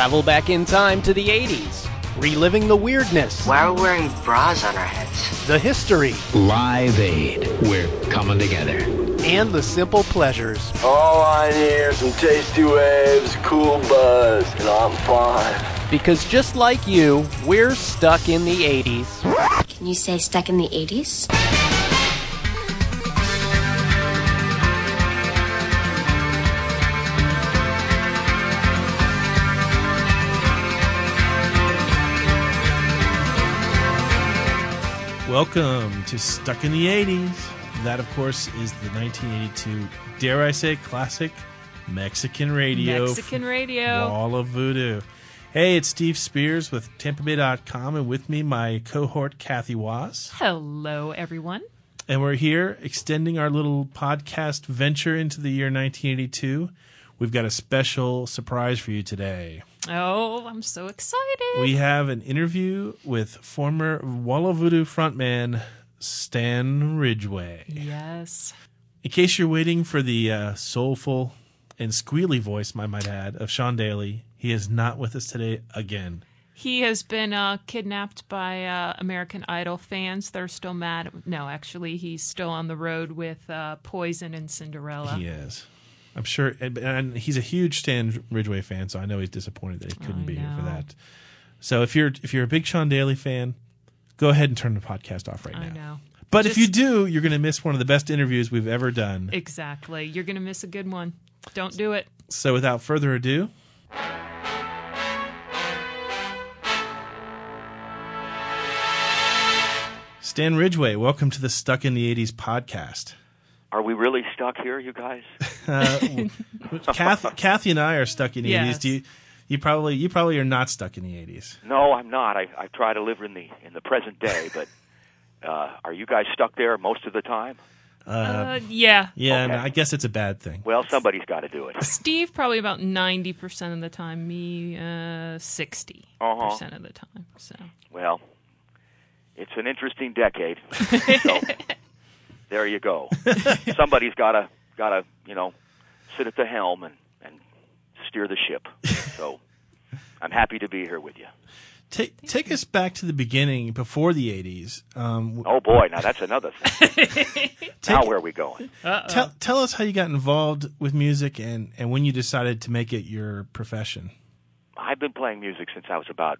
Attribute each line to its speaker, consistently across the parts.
Speaker 1: Travel back in time to the 80s, reliving the weirdness,
Speaker 2: Why are we wearing bras on our heads?
Speaker 1: the history,
Speaker 3: Live Aid. We're coming together.
Speaker 1: and the simple pleasures.
Speaker 4: All I need are some tasty waves, cool buzz, and I'm fine.
Speaker 1: Because just like you, we're stuck in the 80s.
Speaker 5: Can you say stuck in the 80s?
Speaker 6: Welcome to Stuck in the 80s. That, of course, is the 1982, dare I say, classic Mexican radio.
Speaker 7: Mexican radio.
Speaker 6: Wall of Voodoo. Hey, it's Steve Spears with TampaBay.com, and with me, my cohort, Kathy Was.
Speaker 7: Hello, everyone.
Speaker 6: And we're here extending our little podcast venture into the year 1982. We've got a special surprise for you today.
Speaker 7: Oh, I'm so excited.
Speaker 6: We have an interview with former Wall of Voodoo frontman Stan Ridgway.
Speaker 7: yes.
Speaker 6: In case you're waiting for the uh, soulful and squealy voice, I might add, of Sean Daly, he is not with us today again.
Speaker 7: He has been uh, kidnapped by uh, American Idol fans. They're still mad. No, actually, he's still on the road with uh, Poison and Cinderella.
Speaker 6: He is. I'm sure, and, he's a huge Stan Ridgway fan, so I know he's disappointed that he couldn't
Speaker 7: I
Speaker 6: be here for that. So if you're if you're a big Sean Daly fan, go ahead and turn the podcast off right
Speaker 7: I
Speaker 6: now.
Speaker 7: know.
Speaker 6: But if you do, you're going to miss one of the best interviews we've ever done.
Speaker 7: Exactly. You're going to miss a good one. Don't do it.
Speaker 6: So without further ado, Stan Ridgway, welcome to the Stuck in the 80s podcast.
Speaker 8: Are we really stuck here, you guys?
Speaker 6: Kathy, Kathy and I are stuck in the
Speaker 7: Yes.
Speaker 6: 80s. Do you you probably you probably are not stuck in the 80s.
Speaker 8: No, I'm not. I, I try to live in the in the present day, but uh, are you guys stuck there most of the time?
Speaker 7: Uh, yeah.
Speaker 6: Yeah, and
Speaker 8: Okay.
Speaker 6: I guess it's a bad thing.
Speaker 8: Well, somebody's got to do it.
Speaker 7: Steve probably about 90% of the time. Me, uh, 60%
Speaker 8: Uh-huh.
Speaker 7: of the time. So
Speaker 8: Well, it's an interesting decade. so there you go. Somebody's got to got to you know sit at the helm and and steer the ship. So I'm happy to be here with you.
Speaker 6: Take take us back to the beginning before the 80s. Um,
Speaker 8: Oh boy, now that's another thing. now where are we going?
Speaker 6: tell tell us how you got involved with music and and when you decided to make it your profession.
Speaker 8: I've been playing music since I was about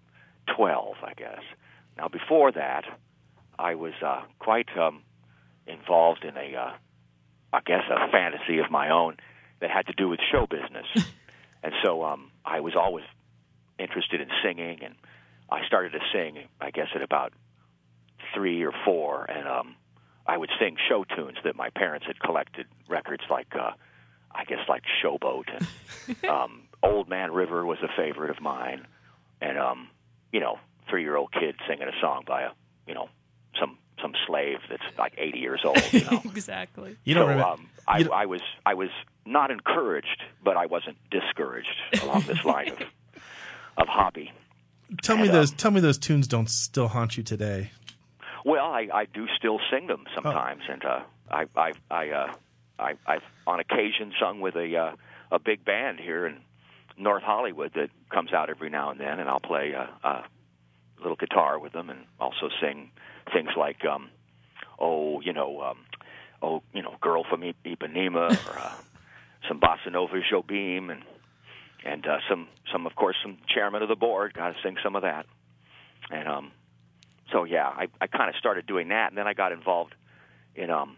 Speaker 8: 12, I guess. Now, before that, I was uh, quite um, involved in a, uh, I guess, a fantasy of my own that had to do with show business. and so um, I was always interested in singing, and I started to sing, I guess, at about three or four, and um, I would sing show tunes that my parents had collected records like, uh, I guess, like Showboat and um, Old Man River was a favorite of mine, and um, you know, three-year-old kid singing a song by a, you know, some some slave that's like 80 years old. You know,
Speaker 7: exactly.
Speaker 6: You don't
Speaker 8: so
Speaker 6: remember
Speaker 8: um, I,
Speaker 6: you don't-
Speaker 8: I was I was not encouraged, but I wasn't discouraged along this line of of hobby.
Speaker 6: tell me those
Speaker 8: um,
Speaker 6: tell me those tunes don't still haunt you today.
Speaker 8: Well, I, I do still sing them sometimes, and uh, I I I uh, I I've on occasion sung with a uh, a big band here in North Hollywood that comes out every now and then, and I'll play uh, a little guitar with them, and also sing things like um, oh you know um, oh you know girl from Ipanema or uh, some bossa nova Jobim and and uh, some some of course some chairman of the board got to sing some of that, and um so yeah, I, I kind of started doing that, and then I got involved in um,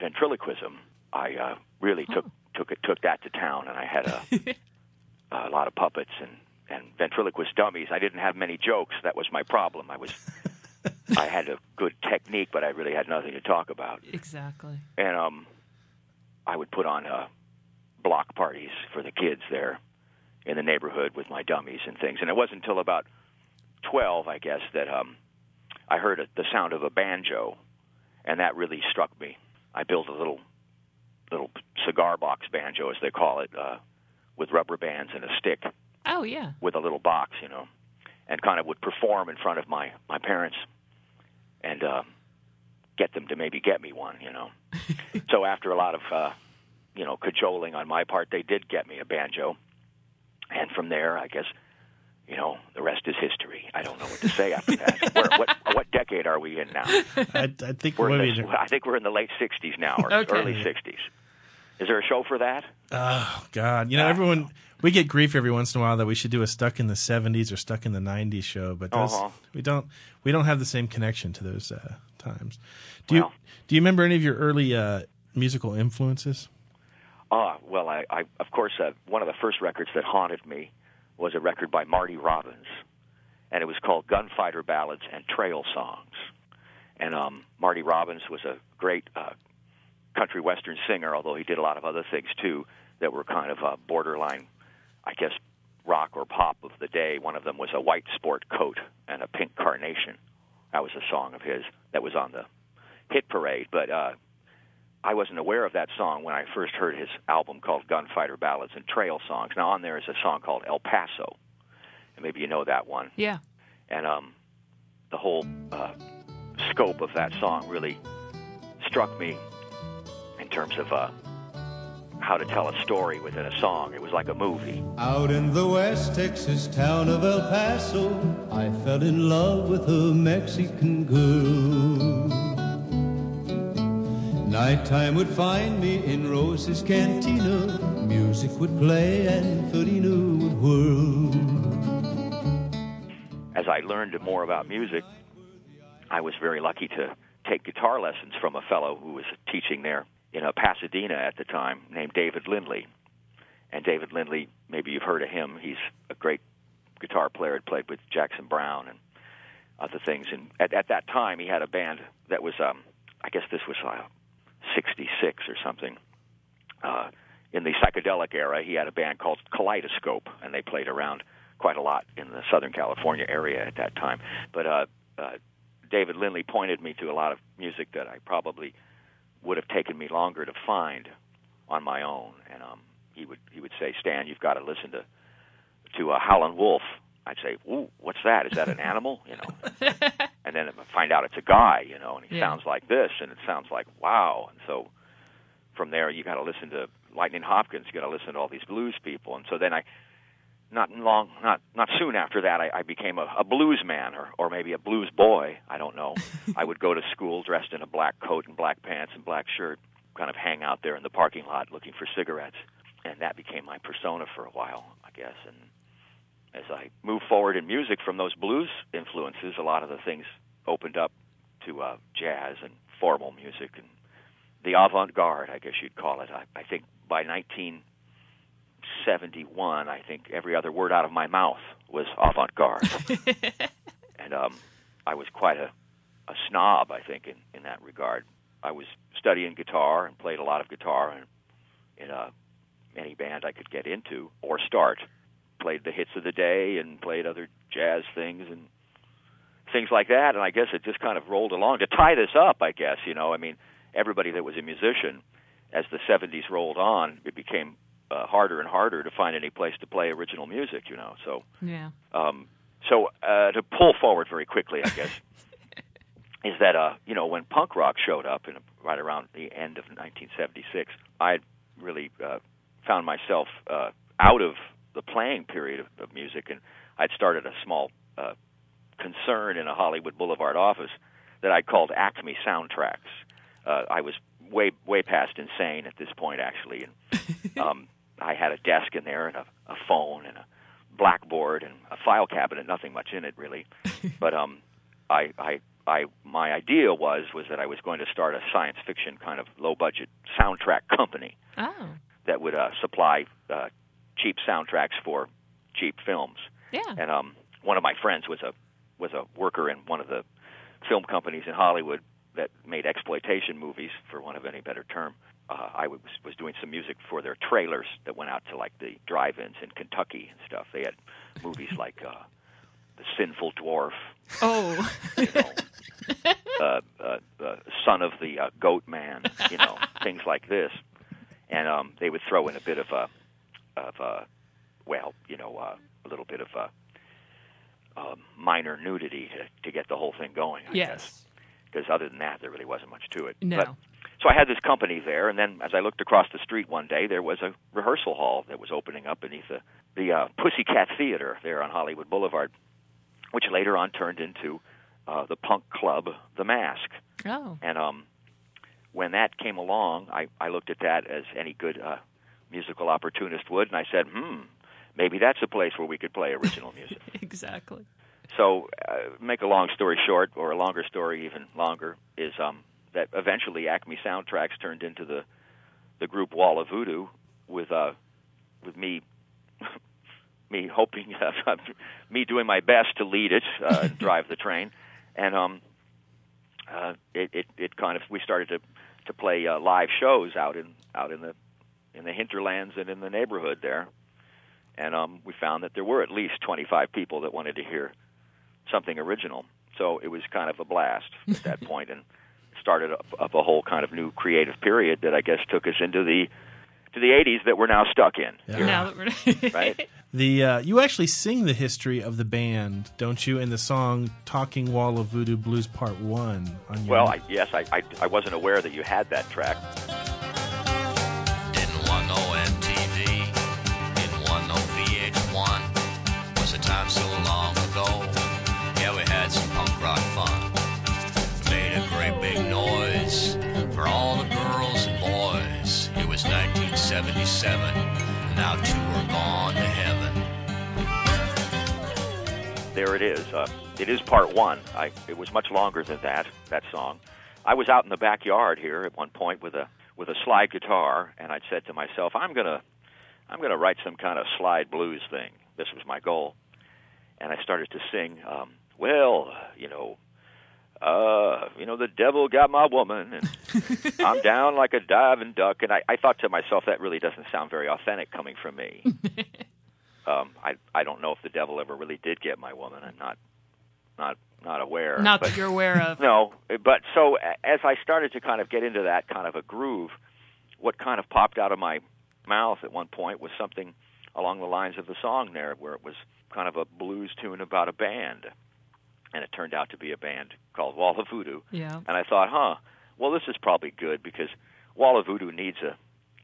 Speaker 8: ventriloquism. I uh, really took took it took that to town, and I had a, a lot of puppets and and ventriloquist dummies. I didn't have many jokes. That was my problem. I was I had a good technique, but I really had nothing to talk about.
Speaker 7: Exactly.
Speaker 8: And um, I would put on uh, block parties for the kids there in the neighborhood with my dummies and things. And it wasn't until about twelve, I guess, that um, I heard a, the sound of a banjo, and that really struck me. I built a little little cigar box banjo, as they call it, uh, with rubber bands and a stick
Speaker 7: Oh, yeah.
Speaker 8: with a little box, you know, and kind of would perform in front of my my parents and uh, get them to maybe get me one, you know. so after a lot of uh, you know cajoling on my part, they did get me a banjo, and from there, I guess you know, the rest is history. I don't know what to say after that. Where, what what decade are we in now?
Speaker 6: I, I think
Speaker 8: We're
Speaker 6: what
Speaker 8: in the, I think we're in the late '60s now, or
Speaker 7: Okay.
Speaker 8: early '60s. Is there a show for that?
Speaker 6: Oh God! You know, everyone we get grief every once in a while that we should do a stuck in the '70s or stuck in the '90s show, but those,
Speaker 8: Uh-huh.
Speaker 6: we don't we don't have the same connection to those uh, times. Do you do you remember any of your early uh, musical influences?
Speaker 8: Ah, well, I, I of course uh, one of the first records that haunted me was a record by Marty Robbins, and it was called Gunfighter Ballads and Trail Songs. And um, Marty Robbins was a great uh, country western singer, although he did a lot of other things too that were kind of uh, borderline, I guess, rock or pop of the day. One of them was a white sport coat and a pink carnation. That was a song of his that was on the hit parade, but. uh I wasn't aware of that song when I first heard his album called Gunfighter Ballads and Trail Songs. Now on there is a song called El Paso, and maybe you know that one.
Speaker 7: Yeah.
Speaker 8: And um, the whole uh, scope of that song really struck me terms of uh, how to tell a story within a song. It was like a movie.
Speaker 9: Out in the West Texas town of El Paso, I fell in love with a Mexican girl. Nighttime would find me in Rose's cantina. Music would play and Feleena would whirl.
Speaker 8: as I learned more about music, I was very lucky to take guitar lessons from a fellow who was teaching there in uh, Pasadena at the time, named David Lindley. And David Lindley, maybe you've heard of him. He's a great guitar player. Had played with Jackson Browne and other things. And at, at that time, he had a band that was, um, I guess this was uh, '66 or something. Uh, in the psychedelic era, he had a band called Kaleidoscope, and they played around quite a lot in the Southern California area at that time. But uh, uh, David Lindley pointed me to a lot of music that I probably would have taken me longer to find on my own. And um, he would he would say, "Stan, you've got to listen to to uh, Howlin' Wolf." I'd say, "Ooh, what's that? Is that an animal?" You know. and then I find out it's a guy, you know, and he
Speaker 7: Yeah.
Speaker 8: sounds like this, and it sounds like wow. And so from there, you got to listen to Lightnin' Hopkins. You got to listen to all these blues people. And so then I, not long, not not soon after that, I, I became a, a blues man, or or maybe a blues boy. I don't know. I would go to school dressed in a black coat and black pants and black shirt, kind of hang out there in the parking lot looking for cigarettes, and that became my persona for a while, I guess. And as I moved forward in music from those blues influences, a lot of the things opened up to uh, jazz and formal music and the avant-garde, I guess you'd call it. I, I think by 1971, I think every other word out of my mouth was avant-garde, and um, I was quite a, a snob, I think, in, in that regard. I was studying guitar and played a lot of guitar in, in uh, any band I could get into or start. Played the hits of the day and played other jazz things and things like that. And I guess it just kind of rolled along. To tie this up, I guess, you know, I mean, everybody that was a musician, as the 70s rolled on, it became uh, harder and harder to find any place to play original music, you know. So,
Speaker 7: Yeah.
Speaker 8: um, so uh, to pull forward very quickly, I guess, is that uh, you know when punk rock showed up in right around the end of 1976, I really uh, found myself uh, out of the playing period of, of music, and I'd started a small uh, concern in a Hollywood Boulevard office that I called Acme Soundtracks. Uh, I was way way past insane at this point, actually, and um, I had a desk in there and a, a phone and a blackboard and a file cabinet. Nothing much in it really, but um, I, I, I, my idea was was that I was going to start a science fiction kind of low budget soundtrack company
Speaker 7: Oh.
Speaker 8: that would uh, supply uh, cheap soundtracks for cheap films.
Speaker 7: Yeah.
Speaker 8: And um, one of my friends was a was a worker in one of the film companies in Hollywood that made exploitation movies, for want of any better term. Uh, I was was doing some music for their trailers that went out to like the drive-ins in Kentucky and stuff. They had movies like uh, The Sinful Dwarf,
Speaker 7: Oh.
Speaker 8: you know, uh, uh, uh, Son of the uh, Goat Man, you know, things like this. And um, they would throw in a bit of a, of a, well, you know, uh, a little bit of a, um, minor nudity to, to get the whole thing going. I guess
Speaker 7: yes.
Speaker 8: Because other than that, there really wasn't much to it.
Speaker 7: No.
Speaker 8: But, so I had this company there, and then as I looked across the street one day, there was a rehearsal hall that was opening up beneath the the uh, Pussycat Theater there on Hollywood Boulevard, which later on turned into uh, the punk club, The Masque.
Speaker 7: Oh.
Speaker 8: And um, when that came along, I, I looked at that as any good uh, musical opportunist would, and I said, hmm, maybe that's a place where we could play original music.
Speaker 7: exactly.
Speaker 8: So, uh, make a long story short, or a longer story even longer, is um, that eventually Acme Soundtracks turned into the the group Wall of Voodoo, with uh, with me me hoping uh, me doing my best to lead it, uh, drive the train, and um, uh, it, it it kind of we started to to play uh, live shows out in out in the in the hinterlands and in the neighborhood there, and um, we found that there were at least 25 people that wanted to hear something original. So it was kind of a blast at that point, and started up, up a whole kind of new creative period that I guess took us into the to the 80s that we're now stuck in.
Speaker 6: Yeah.
Speaker 7: Now that we're
Speaker 8: right?
Speaker 6: The uh, you actually sing the history of the band, don't you, in the song "Talking Wall of Voodoo Blues Part One"? On your
Speaker 8: Well, I, yes, I, I I wasn't aware that you had that track.
Speaker 10: Didn't want no MTV, didn't want no VH1. Was a time so long 1977. Now two are gone to heaven.
Speaker 8: There it is. Uh, it is part one. I, it was much longer than that. That song. I was out in the backyard here at one point with a with a slide guitar, and I'd said to myself, "I'm gonna, I'm gonna write some kind of slide blues thing." This was my goal, and I started to sing. Um, well, you know, uh, you know, the devil got my woman, and I'm down like a diving duck. And I, I thought to myself, that really doesn't sound very authentic coming from me. um, I I don't know if the devil ever really did get my woman. I'm not not not aware.
Speaker 7: Not
Speaker 8: but,
Speaker 7: that you're aware of.
Speaker 8: No, but so as I started to kind of get into that kind of a groove, what kind of popped out of my mouth at one point was something along the lines of the song there, where it was kind of a blues tune about a band, and it turned out to be a band called Wall of Voodoo.
Speaker 7: Yeah.
Speaker 8: And I thought, huh, well, this is probably good because Wall of Voodoo needs a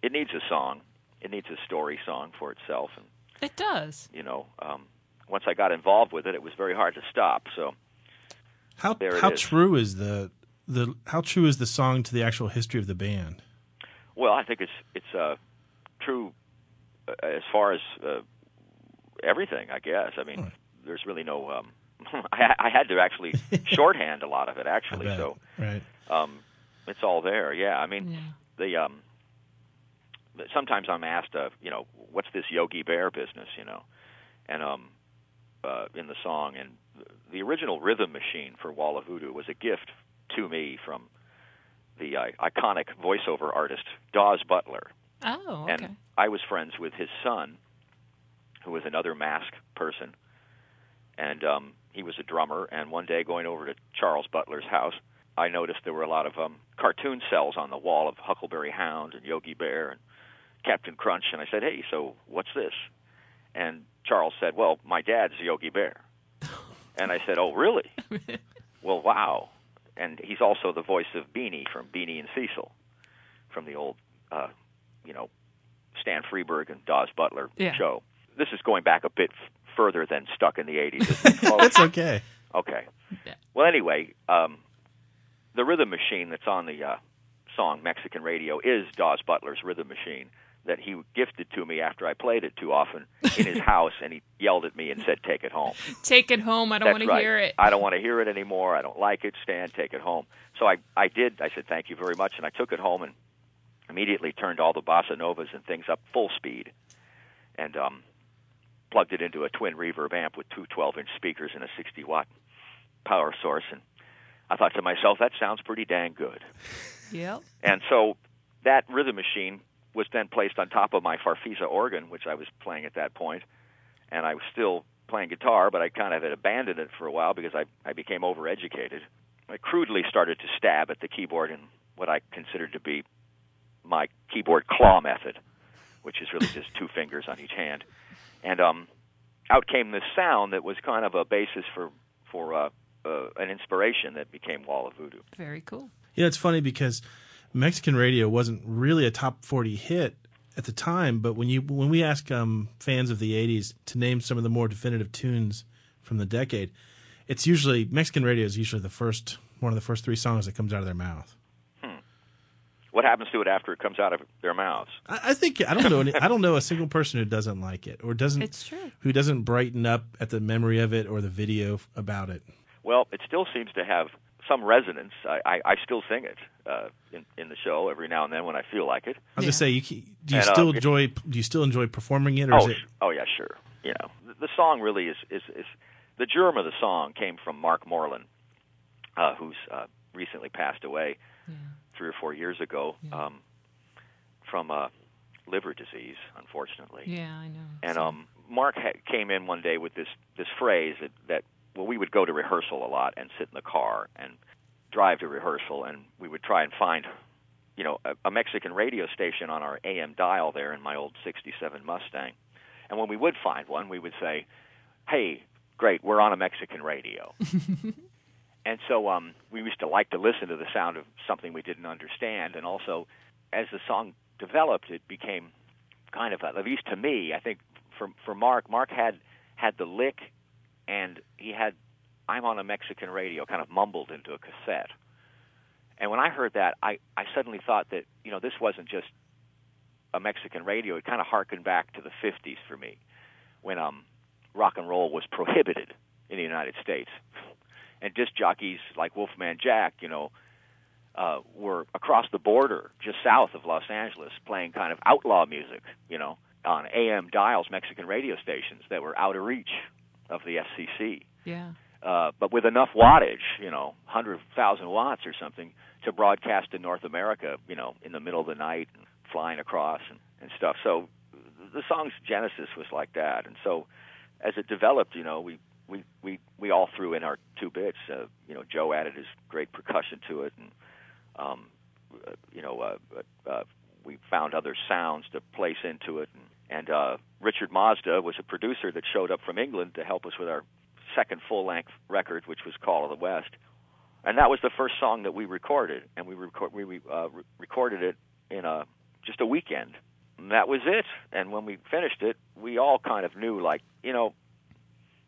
Speaker 8: it needs a song, it needs a story song for itself, and
Speaker 7: It does.
Speaker 8: you know, um, once I got involved with it, it was very hard to stop. So
Speaker 6: how
Speaker 8: there it
Speaker 6: how
Speaker 8: is.
Speaker 6: true is the the how true is the song to the actual history of the band?
Speaker 8: Well, I think it's it's uh, true uh, as far as uh, everything. I guess. I mean, there's really no. Um, I, I had to actually shorthand a lot of it actually, so
Speaker 6: Right.
Speaker 8: um, it's all there. Yeah, I mean,
Speaker 7: Yeah.
Speaker 8: the um, sometimes I'm asked, uh, you know, what's this Yogi Bear business, you know, and um, uh, in the song, and the original rhythm machine for Wall of Voodoo was a gift to me from the uh, iconic voiceover artist Daws Butler.
Speaker 7: Oh, okay.
Speaker 8: And I was friends with his son, who was another Masque person, and um, he was a drummer. And one day, going over to Charles Butler's house, I noticed there were a lot of um, cartoon cells on the wall of Huckleberry Hound and Yogi Bear and Captain Crunch. And I said, "Hey, so what's this?" And Charles said, "Well, my dad's Yogi Bear." and I said, "Oh, really?" well, wow. And he's also the voice of Beany from Beany and Cecil, from the old, uh, you know, Stan Freberg and Daws Butler
Speaker 7: Yeah.
Speaker 8: show. This is going back a bit further than stuck in the 80s. isn't it, folks?
Speaker 6: That's okay.
Speaker 8: Okay.
Speaker 7: Yeah.
Speaker 8: Well, anyway, um, the rhythm machine that's on the uh, song Mexican Radio is Daws Butler's rhythm machine that he gifted to me after I played it too often in his house, and he yelled at me and said, "Take it home."
Speaker 7: Take it home. I don't
Speaker 8: That's
Speaker 7: want to hear it.
Speaker 8: I don't want to hear it anymore. I don't like it. Stan, take it home. So I, I did. I said thank you very much, and I took it home and immediately turned all the bossa novas and things up full speed, and um, plugged it into a twin reverb amp with two 12-inch speakers and a 60 watt power source, and I thought to myself, that sounds pretty dang good.
Speaker 7: Yep.
Speaker 8: And so that rhythm machine was then placed on top of my Farfisa organ, which I was playing at that point, and I was still playing guitar, but I kind of had abandoned it for a while because I, I became overeducated. I crudely started to stab at the keyboard in what I considered to be my keyboard claw method, which is really just two fingers on each hand. And um, out came this sound that was kind of a basis for for uh, uh, an inspiration that became Wall of Voodoo.
Speaker 7: Very cool.
Speaker 6: Yeah, it's funny because Mexican radio wasn't really a top 40 hit at the time, but when you when we ask um, fans of the 80s to name some of the more definitive tunes from the decade, it's usually Mexican radio is usually the first one of the first three songs that comes out of their mouth.
Speaker 8: What happens to it after it comes out of their mouths?
Speaker 6: I, I think I don't know any, I don't know a single person who doesn't like it or doesn't
Speaker 7: It's true.
Speaker 6: who doesn't brighten up at the memory of it or the video f- about it.
Speaker 8: Well, it still seems to have some resonance. I, I, I still sing it uh, in, in the show every now and then when I feel like it.
Speaker 6: I was gonna say, you, do you
Speaker 8: And, uh,
Speaker 6: still
Speaker 8: it-
Speaker 6: enjoy do you still enjoy performing it, or
Speaker 8: Oh,
Speaker 6: is it?
Speaker 8: oh yeah, sure. You know, the, the song really is, is is the germ of the song came from Marc Moreland, uh, who's uh, recently passed away three or four years ago um, from uh, liver disease, unfortunately.
Speaker 7: Yeah, I know.
Speaker 8: And um, Marc ha- came in one day with this this phrase that that well, we would go to rehearsal a lot and sit in the car and drive to rehearsal, and we would try and find, you know, a, a Mexican radio station on our AM dial there in my old '67 Mustang. And when we would find one, we would say, "Hey, great, we're on a Mexican radio." and so um, we used to like to listen to the sound of something we didn't understand, and also as the song developed, it became kind of, at least to me, I think for for Marc, Marc had had the lick, and he had "I'm on a Mexican radio" kind of mumbled into a cassette. And when I heard that, I I suddenly thought that you know this wasn't just a Mexican radio. It kind of harkened back to the '50s for me, when um rock and roll was prohibited in the United States, and disc jockeys like Wolfman Jack, you know, uh, were across the border, just south of Los Angeles, playing kind of outlaw music, you know, on AM dials, Mexican radio stations that were out of reach of the FCC.
Speaker 7: Yeah.
Speaker 8: Uh, but with enough wattage, you know, 100,000 watts or something, to broadcast in North America, you know, in the middle of the night and flying across and, and stuff. So the song's genesis was like that. And so as it developed, you know, we, we, we, we all threw in our two bits. Uh, you know, Joe added his great percussion to it, and um, uh, you know, uh, uh, we found other sounds to place into it. And, and uh, Richard Mazda was a producer that showed up from England to help us with our second full-length record, which was Call of the West. And that was the first song that we recorded, and we record we uh, re- recorded it in a just a weekend. And that was it. And when we finished it, we all kind of knew, like, you know,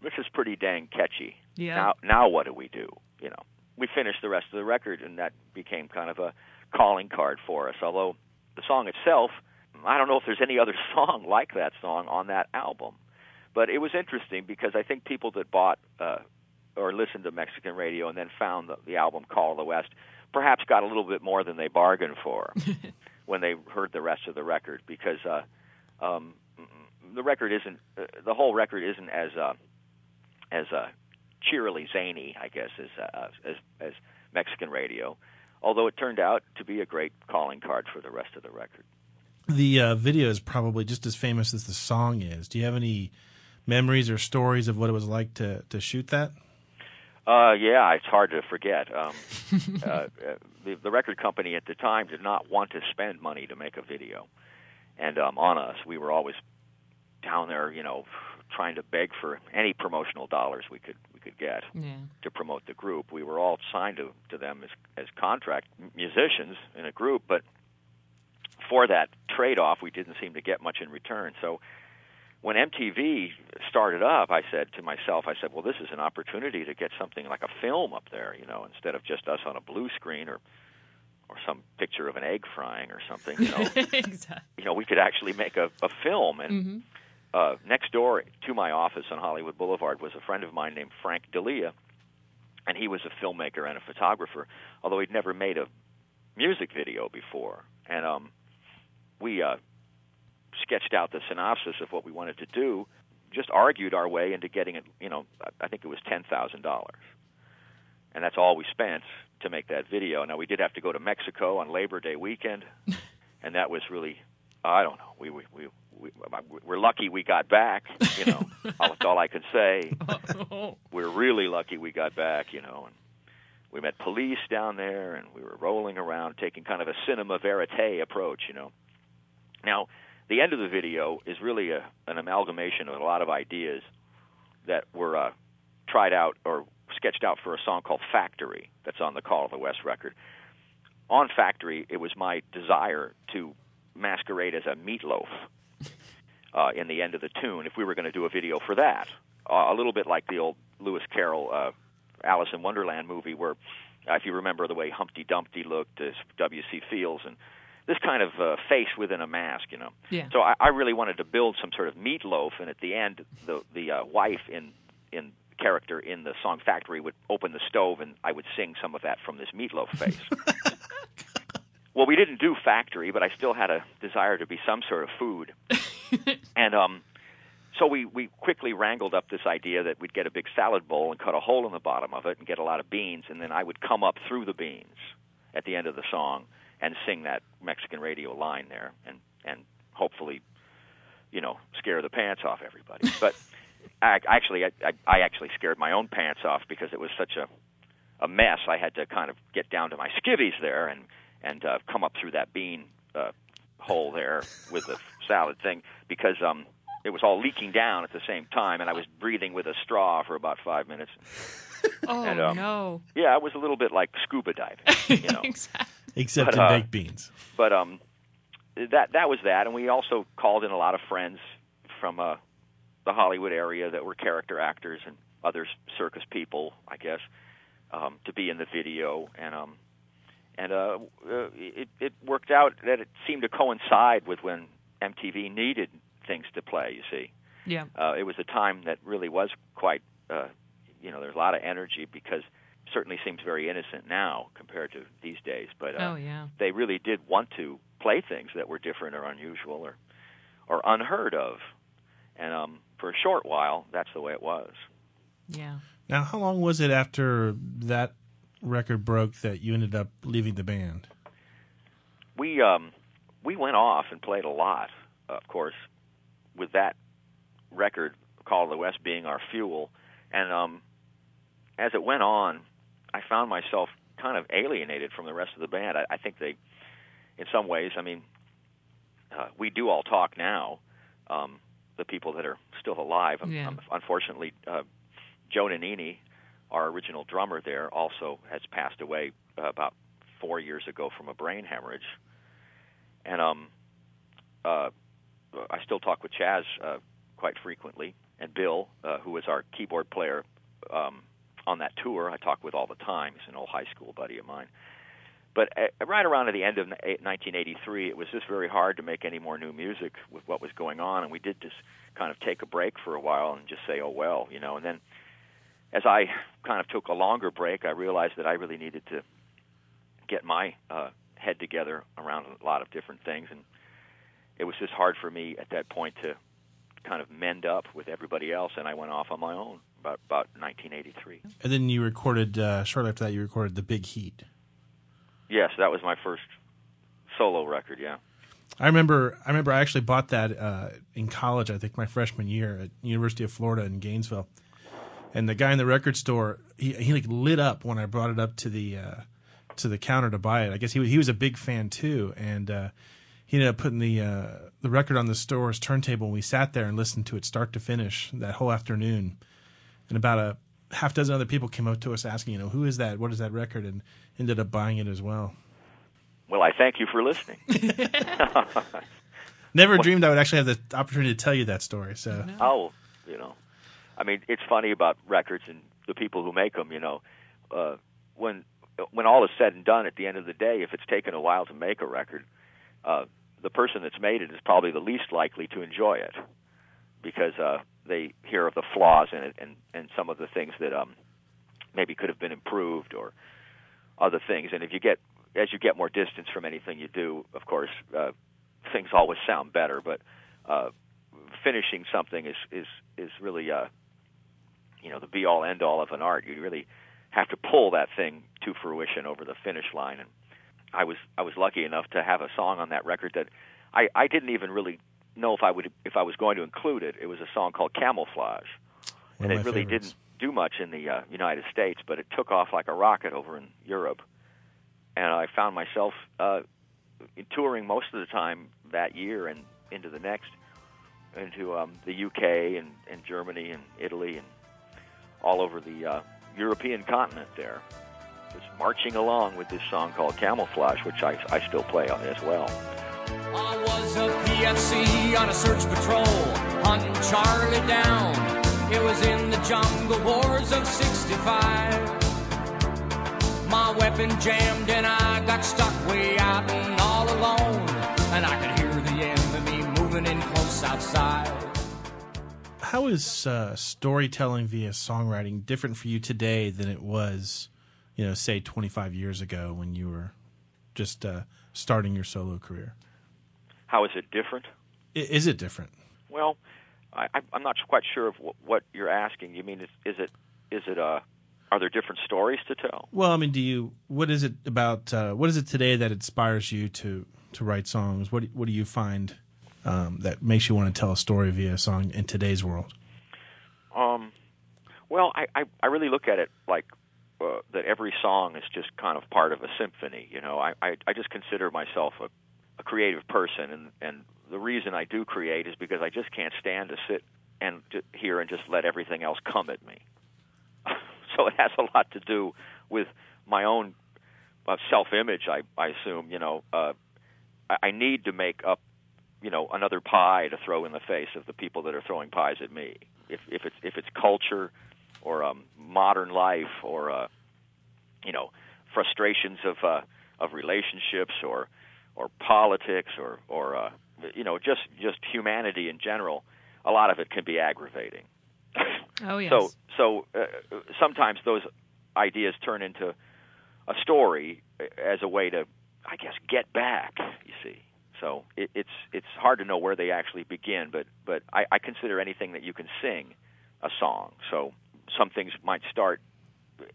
Speaker 8: this is pretty dang catchy.
Speaker 7: Yeah.
Speaker 8: Now, now what do we do? You know, we finished the rest of the record, and that became kind of a calling card for us. Although the song itself, I don't know if there's any other song like that song on that album. But it was interesting because I think people that bought uh, or listened to Mexican radio and then found the, the album Call of the West perhaps got a little bit more than they bargained for when they heard the rest of the record because uh, um, the record isn't uh, the whole record isn't as uh, as uh, cheerily zany, I guess, as uh, as as Mexican radio. Although it turned out to be a great calling card for the rest of the record.
Speaker 6: The uh, video is probably just as famous as the song is. Do you have any memories or stories of what it was like to to shoot that?
Speaker 8: Uh, yeah, it's hard to forget. Um, uh, uh, the, the record company at the time did not want to spend money to make a video, and um, on us, we were always down there, you know, trying to beg for any promotional dollars we could we could get
Speaker 7: Yeah.
Speaker 8: to promote the group. We were all signed to to them as as contract musicians in a group, but for that trade off, we didn't seem to get much in return. So when MTV started up, I said to myself, I said, well, this is an opportunity to get something like a film up there, you know, instead of just us on a blue screen or or some picture of an egg frying or something, you know.
Speaker 7: exactly.
Speaker 8: you know, we could actually make a, a film. And mm-hmm. Uh, next door to my office on Hollywood Boulevard was a friend of mine named Frank Delia, and he was a filmmaker and a photographer, although he'd never made a music video before. And um, we uh, sketched out the synopsis of what we wanted to do, just argued our way into getting it. You know, I- I think it was ten thousand dollars, and that's all we spent to make that video. Now we did have to go to Mexico on Labor Day weekend, and that was really, I don't know. We we we. We we're lucky we got back, you know. That's all I can say. We're really lucky we got back, you know. And we met police down there, and we were rolling around, taking kind of a cinema verite approach, you know. Now, the end of the video is really a, an amalgamation of a lot of ideas that were uh, tried out or sketched out for a song called Factory that's on the Call of the West record. on Factory, it was my desire to masquerade as a meatloaf uh, in the end of the tune if we were going to do a video for that. Uh, a little bit like the old Lewis Carroll uh, Alice in Wonderland movie, where uh, if you remember the way Humpty Dumpty looked as W.C. Fields and this kind of uh, face within a mask, you know.
Speaker 7: Yeah.
Speaker 8: So I, I really wanted to build some sort of meatloaf, and at the end, the the uh, wife in in character in the song Factory would open the stove, and I would sing some of that from this meatloaf face. well, we didn't do Factory, but I still had a desire to be some sort of food, and um, so we we quickly wrangled up this idea that we'd get a big salad bowl and cut a hole in the bottom of it and get a lot of beans, and then I would come up through the beans at the end of the song and sing that Mexican radio line there, and and hopefully, you know, scare the pants off everybody. But I, actually, I, I, actually scared my own pants off because it was such a a mess. I had to kind of get down to my skivvies there and and uh, come up through that bean uh, hole there with the salad thing because um it was all leaking down at the same time, and I was breathing with a straw for about five minutes.
Speaker 7: Oh
Speaker 8: And, um,
Speaker 7: no!
Speaker 8: Yeah, it was a little bit like scuba diving, you know.
Speaker 7: exactly.
Speaker 6: Except
Speaker 8: But,
Speaker 6: in
Speaker 8: uh,
Speaker 6: baked beans.
Speaker 8: but um, that that was that, and we also called in a lot of friends from uh, the Hollywood area that were character actors and other circus people, I guess, um, to be in the video, and um, and uh, uh, it it worked out that it seemed to coincide with when MTV needed things to play. You see,
Speaker 7: Yeah.
Speaker 8: uh, it was a time that really was quite, uh, you know, there's a lot of energy because it certainly seems very innocent now compared to these days. But uh,
Speaker 7: Oh yeah.
Speaker 8: they really did want to play things that were different or unusual or or unheard of. And um, for a short while, that's the way it was.
Speaker 7: Yeah.
Speaker 6: Now, how long was it after that record broke that you ended up leaving the band?
Speaker 8: We um, we went off and played a lot, of course, with that record "Call of the West" being our fuel. And um, as it went on, I found myself kind of alienated from the rest of the band. I, I think they, in some ways, I mean, uh, we do all talk now. Um, the people that are still alive. Um,
Speaker 7: Yeah.
Speaker 8: um, unfortunately, uh, Joe Nanini, our original drummer there, also has passed away uh, about four years ago from a brain hemorrhage. And um, uh, I still talk with Chaz uh, quite frequently, and Bill, uh, who was our keyboard player um, on that tour. I talk with all the time. He's an old high school buddy of mine. But uh, right around at the end of 1983, it was just very hard to make any more new music with what was going on, and we did just kind of take a break for a while and just say, "Oh well," you know. And then, as I kind of took a longer break, I realized that I really needed to get my uh, head together around a lot of different things, and it was just hard for me at that point to kind of mend up with everybody else, and I went off on my own about about 1983.
Speaker 6: And then you recorded, uh, shortly after that, you recorded The Big Heat.
Speaker 8: Yes, that was my first solo record. Yeah.
Speaker 6: I remember. I remember. I actually bought that uh, in college. I think my freshman year at University of Florida in Gainesville. And the guy in the record store, he, he like lit up when I brought it up to the uh, to the counter to buy it. I guess he he was a big fan too, and uh, he ended up putting the uh, the record on the store's turntable. and We sat there and listened to it start to finish that whole afternoon. And about a half dozen other people came up to us asking, you know, who is that? What is that record? And ended up buying it as well.
Speaker 8: Well, I thank you for listening.
Speaker 6: Never dreamed I would actually have the opportunity to tell you that story. So
Speaker 8: Oh, you know, I mean, it's funny about records and the people who make them. You know, uh, when when all is said and done, at the end of the day, if it's taken a while to make a record, uh, the person that's made it is probably the least likely to enjoy it because uh, they hear of the flaws in it and and some of the things that um, maybe could have been improved or other things. And if you get as you get more distance from anything you do, of course, uh, things always sound better. But uh, finishing something is is is really uh, you know the be all end all of an art. You really have to pull that thing to fruition over the finish line. And I was I was lucky enough to have a song on that record that I I didn't even really know if I would if I was going to include it. It was a song called Camouflage,
Speaker 6: One
Speaker 8: and it really
Speaker 6: favorites.
Speaker 8: didn't do much in the uh, United States, but it took off like a rocket over in Europe. And I found myself uh, touring most of the time that year and into the next, into um, the UK and, and Germany and Italy and all over the uh, European continent there. Was marching along with this song called Camouflage, which I, I still play on as well.
Speaker 11: I was a PFC on a search patrol, hunting Charlie down. It was in the jungle wars of 65. My weapon jammed and I got stuck way out and all alone. And I could hear the enemy moving in close outside.
Speaker 6: How is uh, storytelling via songwriting different for you today than it was, you know, say 25 years ago when you were just uh, starting your solo career?
Speaker 8: How is it different?
Speaker 6: I- Is it different?
Speaker 8: Well, I, I'm not quite sure of what, what you're asking. You mean is, is it is it uh are there different stories to tell?
Speaker 6: Well, I mean, do you? What is it about? Uh, what is it today that inspires you to to write songs? What do- What do you find um, that makes you want to tell a story via a song in today's world?
Speaker 8: Um, well, I, I I really look at it like uh, that. Every song is just kind of part of a symphony. You know, I I, I just consider myself a, a creative person, and and the reason I do create is because I just can't stand to sit and to here and just let everything else come at me. so it has a lot to do with my own uh, self-image. I I assume you know uh, I, I need to make up you know another pie to throw in the face of the people that are throwing pies at me. If if it's if it's culture or um, modern life or uh, you know frustrations of uh, of relationships or or politics or or uh, you know just just humanity in general, a lot of it can be aggravating.
Speaker 7: Oh yes.
Speaker 8: So so uh, sometimes those ideas turn into a story as a way to, I guess, get back. You see, so it, it's it's hard to know where they actually begin, but but I, I consider anything that you can sing a song. So some things might start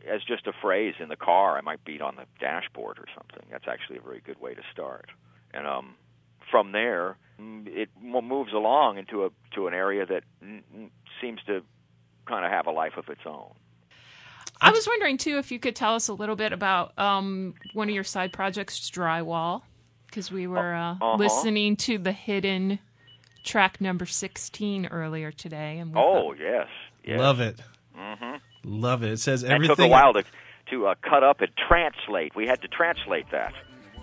Speaker 8: as just a phrase in the car. I might beat on the dashboard or something. That's actually a very good way to start. And um, from there, it moves along into a to an area that n- n- seems to kind of have a life of its own.
Speaker 7: I was wondering too if you could tell us a little bit about um, one of your side projects, Drywall, because we were uh,
Speaker 8: uh-huh.
Speaker 7: listening to the hidden track number sixteen earlier today, and we
Speaker 8: Oh yes, yes.
Speaker 6: Love it.
Speaker 8: Hmm
Speaker 6: Love it. It says
Speaker 8: That
Speaker 6: It
Speaker 8: took a while to to uh, cut up and translate. We had to translate that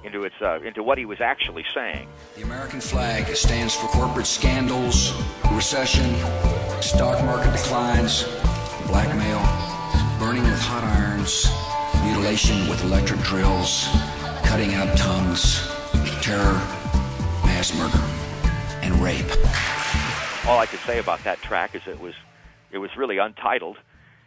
Speaker 8: into its uh, into what he was actually saying.
Speaker 12: The American flag stands for corporate scandals, recession, stock market declines, blackmail, burning with hot irons, mutilation with electric drills, cutting out tongues, terror, mass murder, and rape.
Speaker 8: All I could say about that track is it was it was really untitled,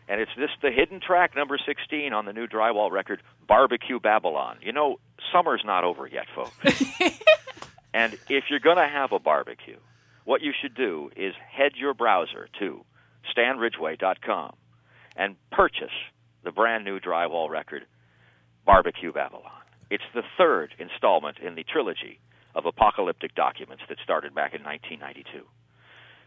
Speaker 8: and it's this the hidden track number 16 on the new Drywall record, Barbecue Babylon. You know, summer's not over yet, folks. and if you're going to have a barbecue, what you should do is head your browser to stanridgway.com and purchase the brand new Drywall record, Barbecue Babylon. It's the third installment in the trilogy of apocalyptic documents that started back in 1992.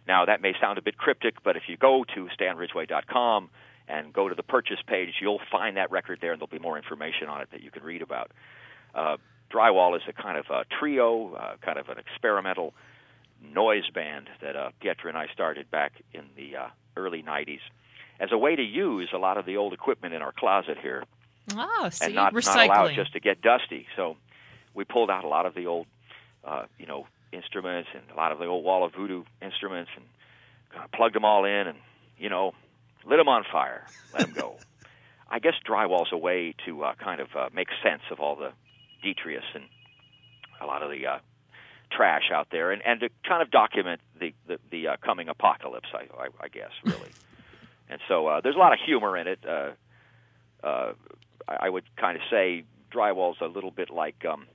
Speaker 8: Now, that may sound a bit cryptic, but if you go to stanridgway.com and go to the purchase page, you'll find that record there, and there'll be more information on it that you can read about. Uh, Drywall is a kind of a trio, uh, kind of an experimental noise band that uh, Pietra and I started back in the uh, early 90s as a way to use a lot of the old equipment in our closet here
Speaker 7: Oh, see,
Speaker 8: and not,
Speaker 7: recycling.
Speaker 8: not allow it just to get dusty. So we pulled out a lot of the old, uh, you know, instruments and a lot of the old Wall of Voodoo instruments and kind of plugged them all in and, you know, lit them on fire, let them go. I guess drywall's a way to uh, kind of uh, make sense of all the detritus and a lot of the uh, trash out there, and, and to kind of document the the, the uh, coming apocalypse. I, I, I guess really, and so uh, there's a lot of humor in it. Uh, uh, I I would kind of say drywall's a little bit like um,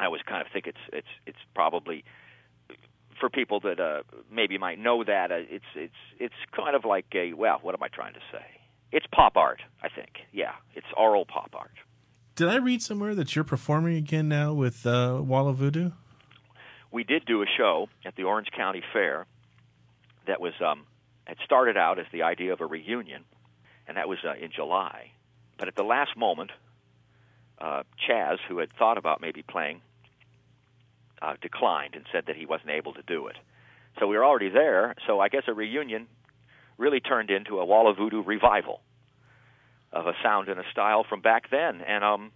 Speaker 8: I always kind of think it's it's it's probably for people that uh, maybe might know that uh, it's it's it's kind of like a well, what am I trying to say? It's pop art, I think. Yeah, it's oral pop art.
Speaker 6: Did I read somewhere that you're performing again now with uh, Wall of Voodoo?
Speaker 8: We did do a show at the Orange County Fair that was um, had started out as the idea of a reunion, and that was uh, in July. But at the last moment, uh, Chaz, who had thought about maybe playing, uh, declined and said that he wasn't able to do it. So we were already there. So I guess a reunion really turned into a Wall of Voodoo revival. of a sound and a style from back then, and um,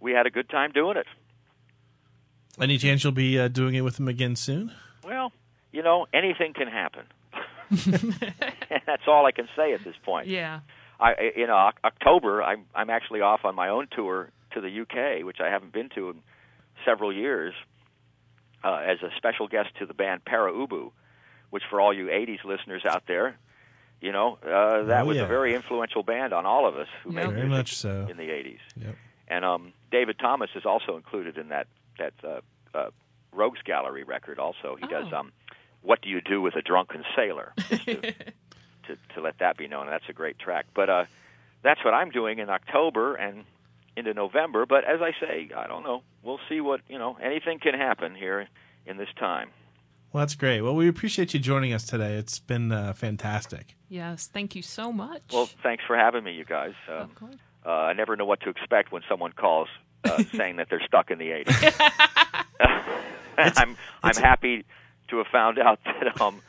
Speaker 8: we had a good time doing it.
Speaker 6: Any chance you'll be uh, doing it with them again soon?
Speaker 8: Well, you know, anything can happen. That's all I can say at this point.
Speaker 7: Yeah.
Speaker 8: I in uh, October I'm I'm actually off on my own tour to the UK, which I haven't been to in several years, uh, as a special guest to the band Pere Ubu, which for all you '80s listeners out there, you know uh, that
Speaker 6: Oh,
Speaker 8: was
Speaker 6: yeah.
Speaker 8: a very influential band on all of us who
Speaker 6: Yep.
Speaker 8: made
Speaker 6: Very
Speaker 8: music
Speaker 6: much so.
Speaker 8: in the '80s.
Speaker 6: Yep.
Speaker 8: And um, David Thomas is also included in that that uh, uh, Rogues Gallery record. Also, he does
Speaker 7: Oh.
Speaker 8: um, "What Do You Do with a Drunken Sailor." just to, to to let that be known. That's a great track. But uh, that's what I'm doing in October and into November. But as I say, I don't know. We'll see what you know. Anything can happen here in this time.
Speaker 6: Well, that's great. Well, we appreciate you joining us today. It's been uh, fantastic.
Speaker 7: Yes. Thank you so much.
Speaker 8: Well, thanks for having me, you guys. Um,
Speaker 7: of course.
Speaker 8: uh, I never know what to expect when someone calls uh, saying that they're stuck in the 80s. I'm I'm happy to have found out that um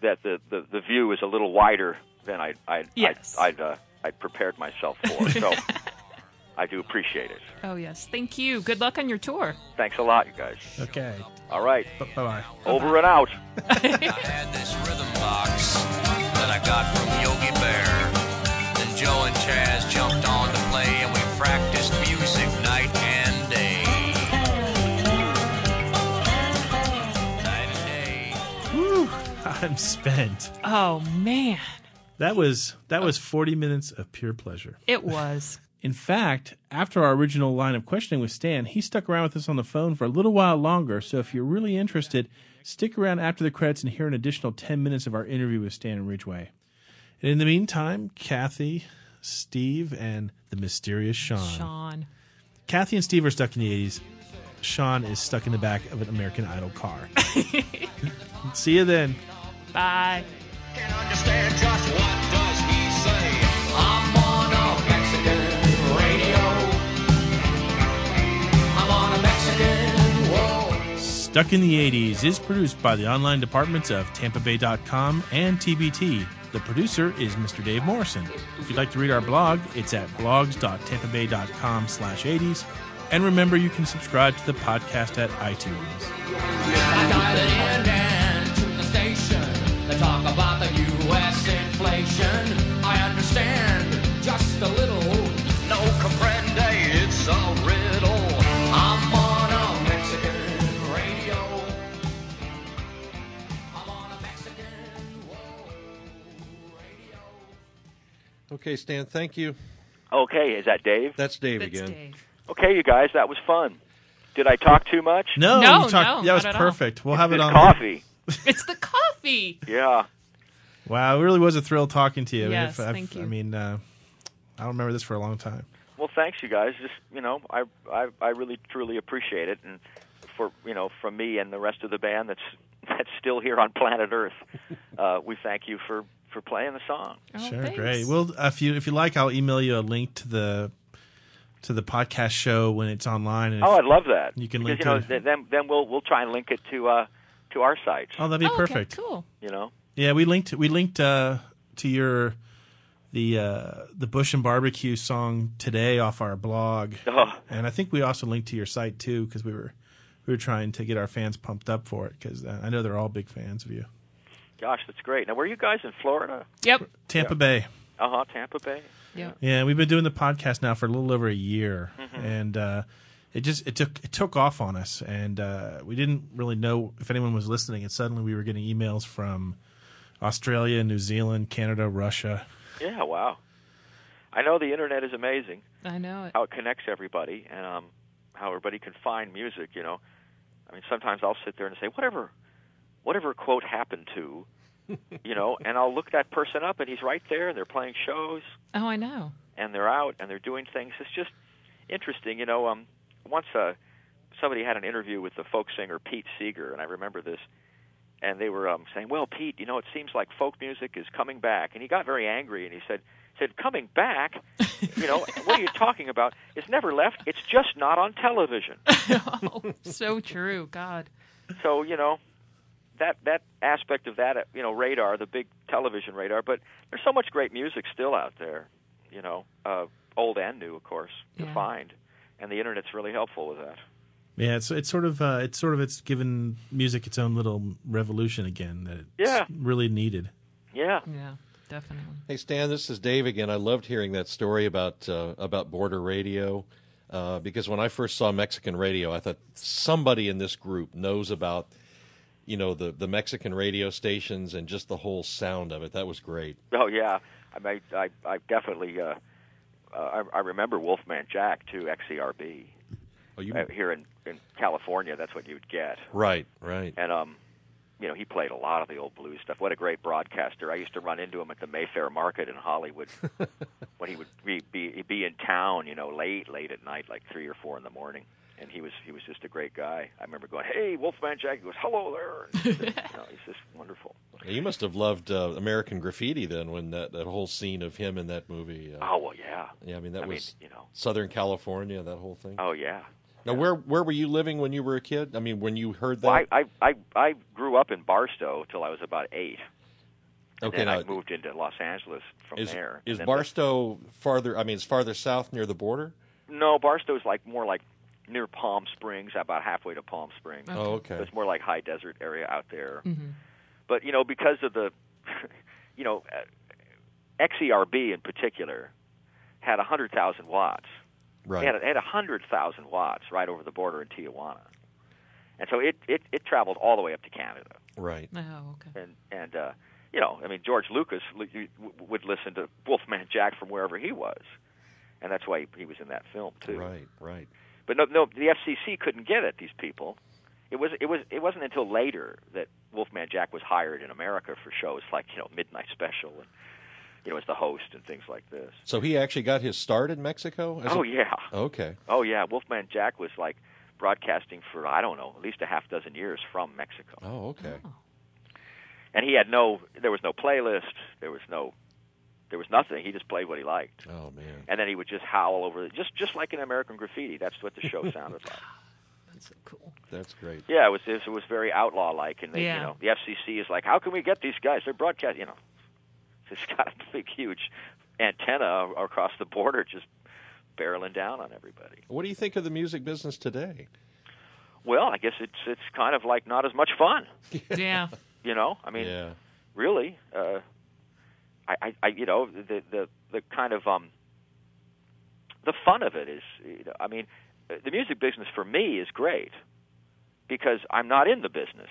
Speaker 8: that the the, the view is a little wider than I I
Speaker 7: Yes.
Speaker 8: I I'd, uh, I'd prepared myself for. So I do appreciate it.
Speaker 7: Oh yes. Thank you. Good luck on your tour.
Speaker 8: Thanks a lot, you guys.
Speaker 6: Okay.
Speaker 8: All right.
Speaker 6: Bye bye.
Speaker 8: Over and out.
Speaker 10: I had this rhythm box that I got from Yogi Bear. Then Joe and Chaz jumped on to play, and we practiced music night and day. Night and day.
Speaker 6: Whew, I'm spent.
Speaker 7: Oh man,
Speaker 6: That was that was 40 minutes of pure pleasure.
Speaker 7: it was.
Speaker 6: In fact, after our original line of questioning with Stan, he stuck around with us on the phone for a little while longer. So if you're really interested, stick around after the credits and hear an additional 10 minutes of our interview with Stan Ridgway. And in the meantime, Kathy, Steve, and the mysterious Sean.
Speaker 7: Sean.
Speaker 6: Kathy and Steve are stuck in the 80s. Sean is stuck in the back of an American Idol car. See you then.
Speaker 7: Bye.
Speaker 6: Stuck in the 80s is produced by the online departments of TampaBay.com and TBT. The producer is Mr. Dave Morrison. If you'd like to read our blog, it's at blogs.tampabay.com slash 80s. And remember, you can subscribe to the podcast at iTunes.
Speaker 13: Okay, Stan, thank you.
Speaker 8: Okay, is that Dave?
Speaker 13: That's Dave
Speaker 7: That's
Speaker 13: again.
Speaker 7: Dave.
Speaker 8: Okay, you guys, that was fun. Did I talk too much?
Speaker 6: No,
Speaker 7: No,
Speaker 6: you talked-
Speaker 7: no,
Speaker 6: that was
Speaker 7: not at all.
Speaker 6: perfect. We'll have it on.
Speaker 8: coffee.
Speaker 7: It's the coffee.
Speaker 8: Yeah.
Speaker 6: Wow, it really was a thrill talking to you.
Speaker 7: Yes,
Speaker 6: I've-
Speaker 7: thank you.
Speaker 6: I mean, uh, I don't remember this for a long time.
Speaker 8: Well, thanks, you guys. Just you know, I I I really truly appreciate it, and for you know, from me and the rest of the band that's that's still here on planet Earth, uh, we thank you for for playing the song.
Speaker 7: Oh,
Speaker 6: Sure,
Speaker 7: thanks.
Speaker 6: great. Well, if you if you like, I'll email you a link to the to the podcast show when it's online. And
Speaker 8: Oh, I'd love that.
Speaker 6: You can
Speaker 8: because
Speaker 6: link
Speaker 8: you know,
Speaker 6: to-
Speaker 8: th- then then we'll we'll try and link it to uh to our sites.
Speaker 6: oh, that'd be
Speaker 7: Oh, okay,
Speaker 6: perfect.
Speaker 7: cool.
Speaker 8: You know.
Speaker 6: Yeah, we linked we linked uh, to your the uh, the Bush and Barbecue song today off our blog,
Speaker 8: Oh.
Speaker 6: and I think we also linked to your site too because we were we were trying to get our fans pumped up for it because uh, I know they're all big fans of you.
Speaker 8: Gosh, that's great. Now, where are you guys in Florida?
Speaker 7: Yep.
Speaker 6: Tampa Bay.
Speaker 8: Uh huh, Tampa Bay.
Speaker 7: Yeah.
Speaker 6: Yeah, we've been doing the podcast now for a little over a year,
Speaker 8: Mm-hmm.
Speaker 6: and uh, it just it took it took off on us, and uh, we didn't really know if anyone was listening, and suddenly we were getting emails from Australia, New Zealand, Canada, Russia.
Speaker 8: Yeah, wow. I know the internet is amazing.
Speaker 7: I know it.
Speaker 8: how it connects everybody and um, how everybody can find music. You know, I mean, sometimes I'll sit there and say, whatever, whatever quote happened to, you know, and I'll look that person up, and he's right there, and they're playing shows,
Speaker 7: Oh, I know.
Speaker 8: and they're out, and they're doing things. It's just interesting, you know. Um, once uh, somebody had an interview with the folk singer Pete Seeger, and I remember this. And they were um, saying, "Well, Pete, you know, it seems like folk music is coming back." And he got very angry, and he said, "said Coming back? you know, what are you talking about? It's never left. It's just not on television."
Speaker 7: oh, so true. God.
Speaker 8: so you know, that that aspect of that, uh, you know, radar, the big television radar. But there's so much great music still out there. you know, uh, old and new, of course, to
Speaker 7: Yeah.
Speaker 8: find, and the internet's really helpful with that.
Speaker 6: Yeah, it's it's sort of uh, it's sort of it's given music its own little revolution again that it's
Speaker 8: Yeah.
Speaker 6: really needed.
Speaker 8: Yeah.
Speaker 7: Yeah, definitely.
Speaker 13: Hey Stan, this is Dave again. I loved hearing that story about uh, about border radio uh, because when I first saw Mexican radio, I thought somebody in this group knows about you know the the Mexican radio stations and just the whole sound of it. That was great.
Speaker 8: Oh yeah, I mean, I I definitely uh, uh, I, I remember Wolfman Jack too, XERB.
Speaker 13: Oh, you
Speaker 8: uh, here in in California, that's what you'd get.
Speaker 13: right, right.
Speaker 8: And um, you know, he played a lot of the old blues stuff. What a great broadcaster! I used to run into him at the Mayfair Market in Hollywood when he would be, be he'd be in town, you know, late late at night, like three or four in the morning. And he was he was just a great guy. I remember going, "Hey, Wolfman Jack." He goes, "Hello there." And, you know, he's just wonderful.
Speaker 13: You must have loved uh, American Graffiti then, when that, that whole scene of him in that movie. Uh,
Speaker 8: Oh well, yeah.
Speaker 13: yeah, I mean that
Speaker 8: I mean,
Speaker 13: was
Speaker 8: you know.
Speaker 13: Southern California, that whole thing.
Speaker 8: Oh yeah.
Speaker 13: Now, where where were you living when you were a kid? I mean, when you heard that.
Speaker 8: Well, I, I I I grew up in Barstow till I was about eight. And
Speaker 13: Okay,
Speaker 8: then I moved into Los Angeles from
Speaker 13: is
Speaker 8: there.
Speaker 13: is
Speaker 8: And then the-
Speaker 13: Barstow farther? I mean, it's farther south near the border.
Speaker 8: No, Barstow's like more like near Palm Springs, about halfway to Palm Springs.
Speaker 13: Oh, okay.
Speaker 8: So it's more like high desert area out there.
Speaker 7: Mhm.
Speaker 8: But you know, because of the, you know, uh, XERB in particular had a hundred thousand watts.
Speaker 13: Right.
Speaker 8: It had, a hundred thousand watts right over the border in Tijuana, and so it, it it traveled all the way up to Canada.
Speaker 13: Right.
Speaker 7: Oh, okay.
Speaker 8: and and uh, you know, I mean, George Lucas li- would listen to Wolfman Jack from wherever he was, and that's why he, he was in that film too.
Speaker 13: Right. Right.
Speaker 8: But no, no, the FCC couldn't get at these people. It was it was it wasn't until later that Wolfman Jack was hired in America for shows like you know Midnight Special and you know as the host and things like this.
Speaker 13: So he actually got his start in Mexico. as
Speaker 8: Oh
Speaker 13: a-
Speaker 8: yeah,
Speaker 13: Okay.
Speaker 8: oh yeah. Wolfman Jack was like broadcasting for I don't know at least a half dozen years from Mexico.
Speaker 13: Oh, okay. Oh.
Speaker 8: and he had no there was no playlist there was no there was nothing he just played what he liked
Speaker 13: Oh man.
Speaker 8: and then he would just howl over it just just like in american graffiti that's what the show sounded like
Speaker 7: That's so cool.
Speaker 13: That's great.
Speaker 8: yeah it was it was very outlaw like and they
Speaker 7: Yeah.
Speaker 8: you know the fcc is like how can we get these guys they're broadcast you know it's got a big huge antenna across the border just barreling down on everybody
Speaker 13: What do you think of the music business today?
Speaker 8: well i guess it's it's kind of like not as much fun
Speaker 7: Yeah.
Speaker 8: you know i mean
Speaker 13: yeah.
Speaker 8: really. Uh, I, I, I, you know, the the the kind of um, the fun of it is, you know, I mean, uh, the music business for me is great because I'm not in the business.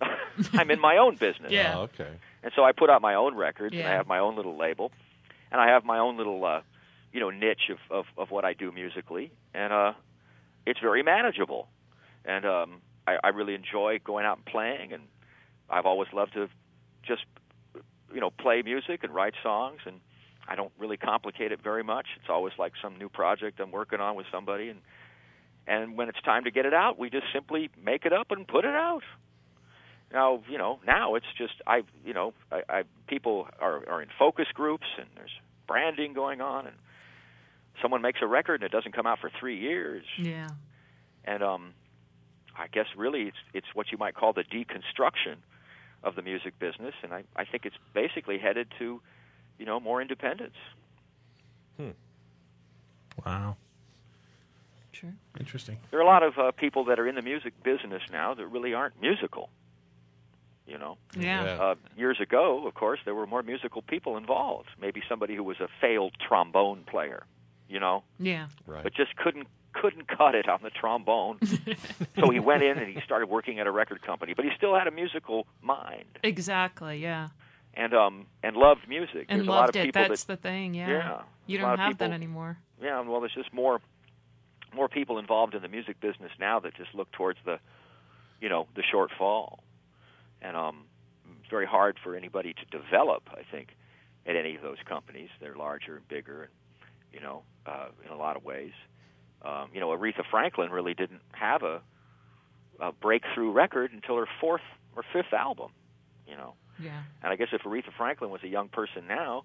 Speaker 8: I'm in my own business,
Speaker 7: Yeah.
Speaker 13: Oh, okay.
Speaker 8: and so I put out my own records, and I have my own little label, and I have my own little, uh, you know, niche of, of of what I do musically, and uh, it's very manageable, and um, I, I really enjoy going out and playing, and I've always loved to just you know play music and write songs and I don't really complicate it very much. It's always like some new project I'm working on with somebody and and when it's time to get it out, we just simply make it up and put it out. Now, you know, now it's just I, you know, I, I people are are in focus groups and there's branding going on and someone makes a record and it doesn't come out for 3 years
Speaker 7: Yeah.
Speaker 8: and um I guess really it's it's what you might call the deconstruction of the music business and I I think it's basically headed to you know more independence. Hmm.
Speaker 6: Wow,
Speaker 7: Sure.
Speaker 6: interesting.
Speaker 8: There are a lot of uh, people that are in the music business now that really aren't musical. You know,
Speaker 7: Yeah.
Speaker 13: Yeah.
Speaker 8: uh, years ago, of course, there were more musical people involved. Maybe somebody who was a failed trombone player, you know,
Speaker 7: Yeah.
Speaker 13: Right.
Speaker 8: but just couldn't couldn't cut it on the trombone. so he went in and he started working at a record company, but he still had a musical mind.
Speaker 7: Exactly. Yeah.
Speaker 8: and um and loved music.
Speaker 7: And
Speaker 8: there's a lot
Speaker 7: loved
Speaker 8: of
Speaker 7: it.
Speaker 8: people
Speaker 7: That's
Speaker 8: that
Speaker 7: the thing. Yeah.
Speaker 8: Yeah.
Speaker 7: You don't have that
Speaker 8: people-
Speaker 7: anymore.
Speaker 8: yeah, well there's just more more people involved in the music business now that just look towards the you know, the shortfall. And um it's very hard for anybody to develop, I think, at any of those companies. They're larger and bigger and you know, uh in a lot of ways. Um, you know, Aretha Franklin really didn't have a a breakthrough record until her fourth or fifth album, you know.
Speaker 7: Yeah.
Speaker 8: And I guess if Aretha Franklin was a young person now,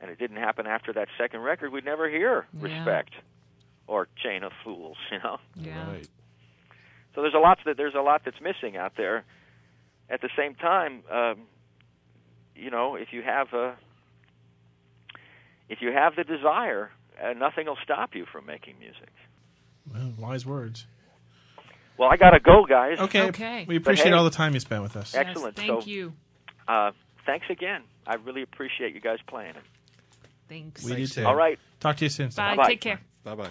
Speaker 8: and it didn't happen after that second record, we'd never hear
Speaker 7: Yeah.
Speaker 8: "Respect" or "Chain of Fools." You know.
Speaker 7: Yeah.
Speaker 13: Right.
Speaker 8: So there's a lot that there's a lot that's missing out there. At the same time, um, you know, if you have a if you have the desire, uh, nothing will stop you from making music.
Speaker 6: Well, wise words.
Speaker 8: Well, I gotta go, guys.
Speaker 6: Okay.
Speaker 7: Okay.
Speaker 6: We
Speaker 8: But
Speaker 6: appreciate
Speaker 8: hey-
Speaker 6: all the time you spent with us.
Speaker 8: Excellent.
Speaker 7: Thank
Speaker 8: So-
Speaker 7: you.
Speaker 8: Uh, thanks again. I really appreciate you guys playing it.
Speaker 7: Thanks.
Speaker 6: We do too.
Speaker 8: All right.
Speaker 6: Talk to you soon.
Speaker 7: Bye.
Speaker 8: Bye-bye.
Speaker 7: Take care.
Speaker 13: Bye bye.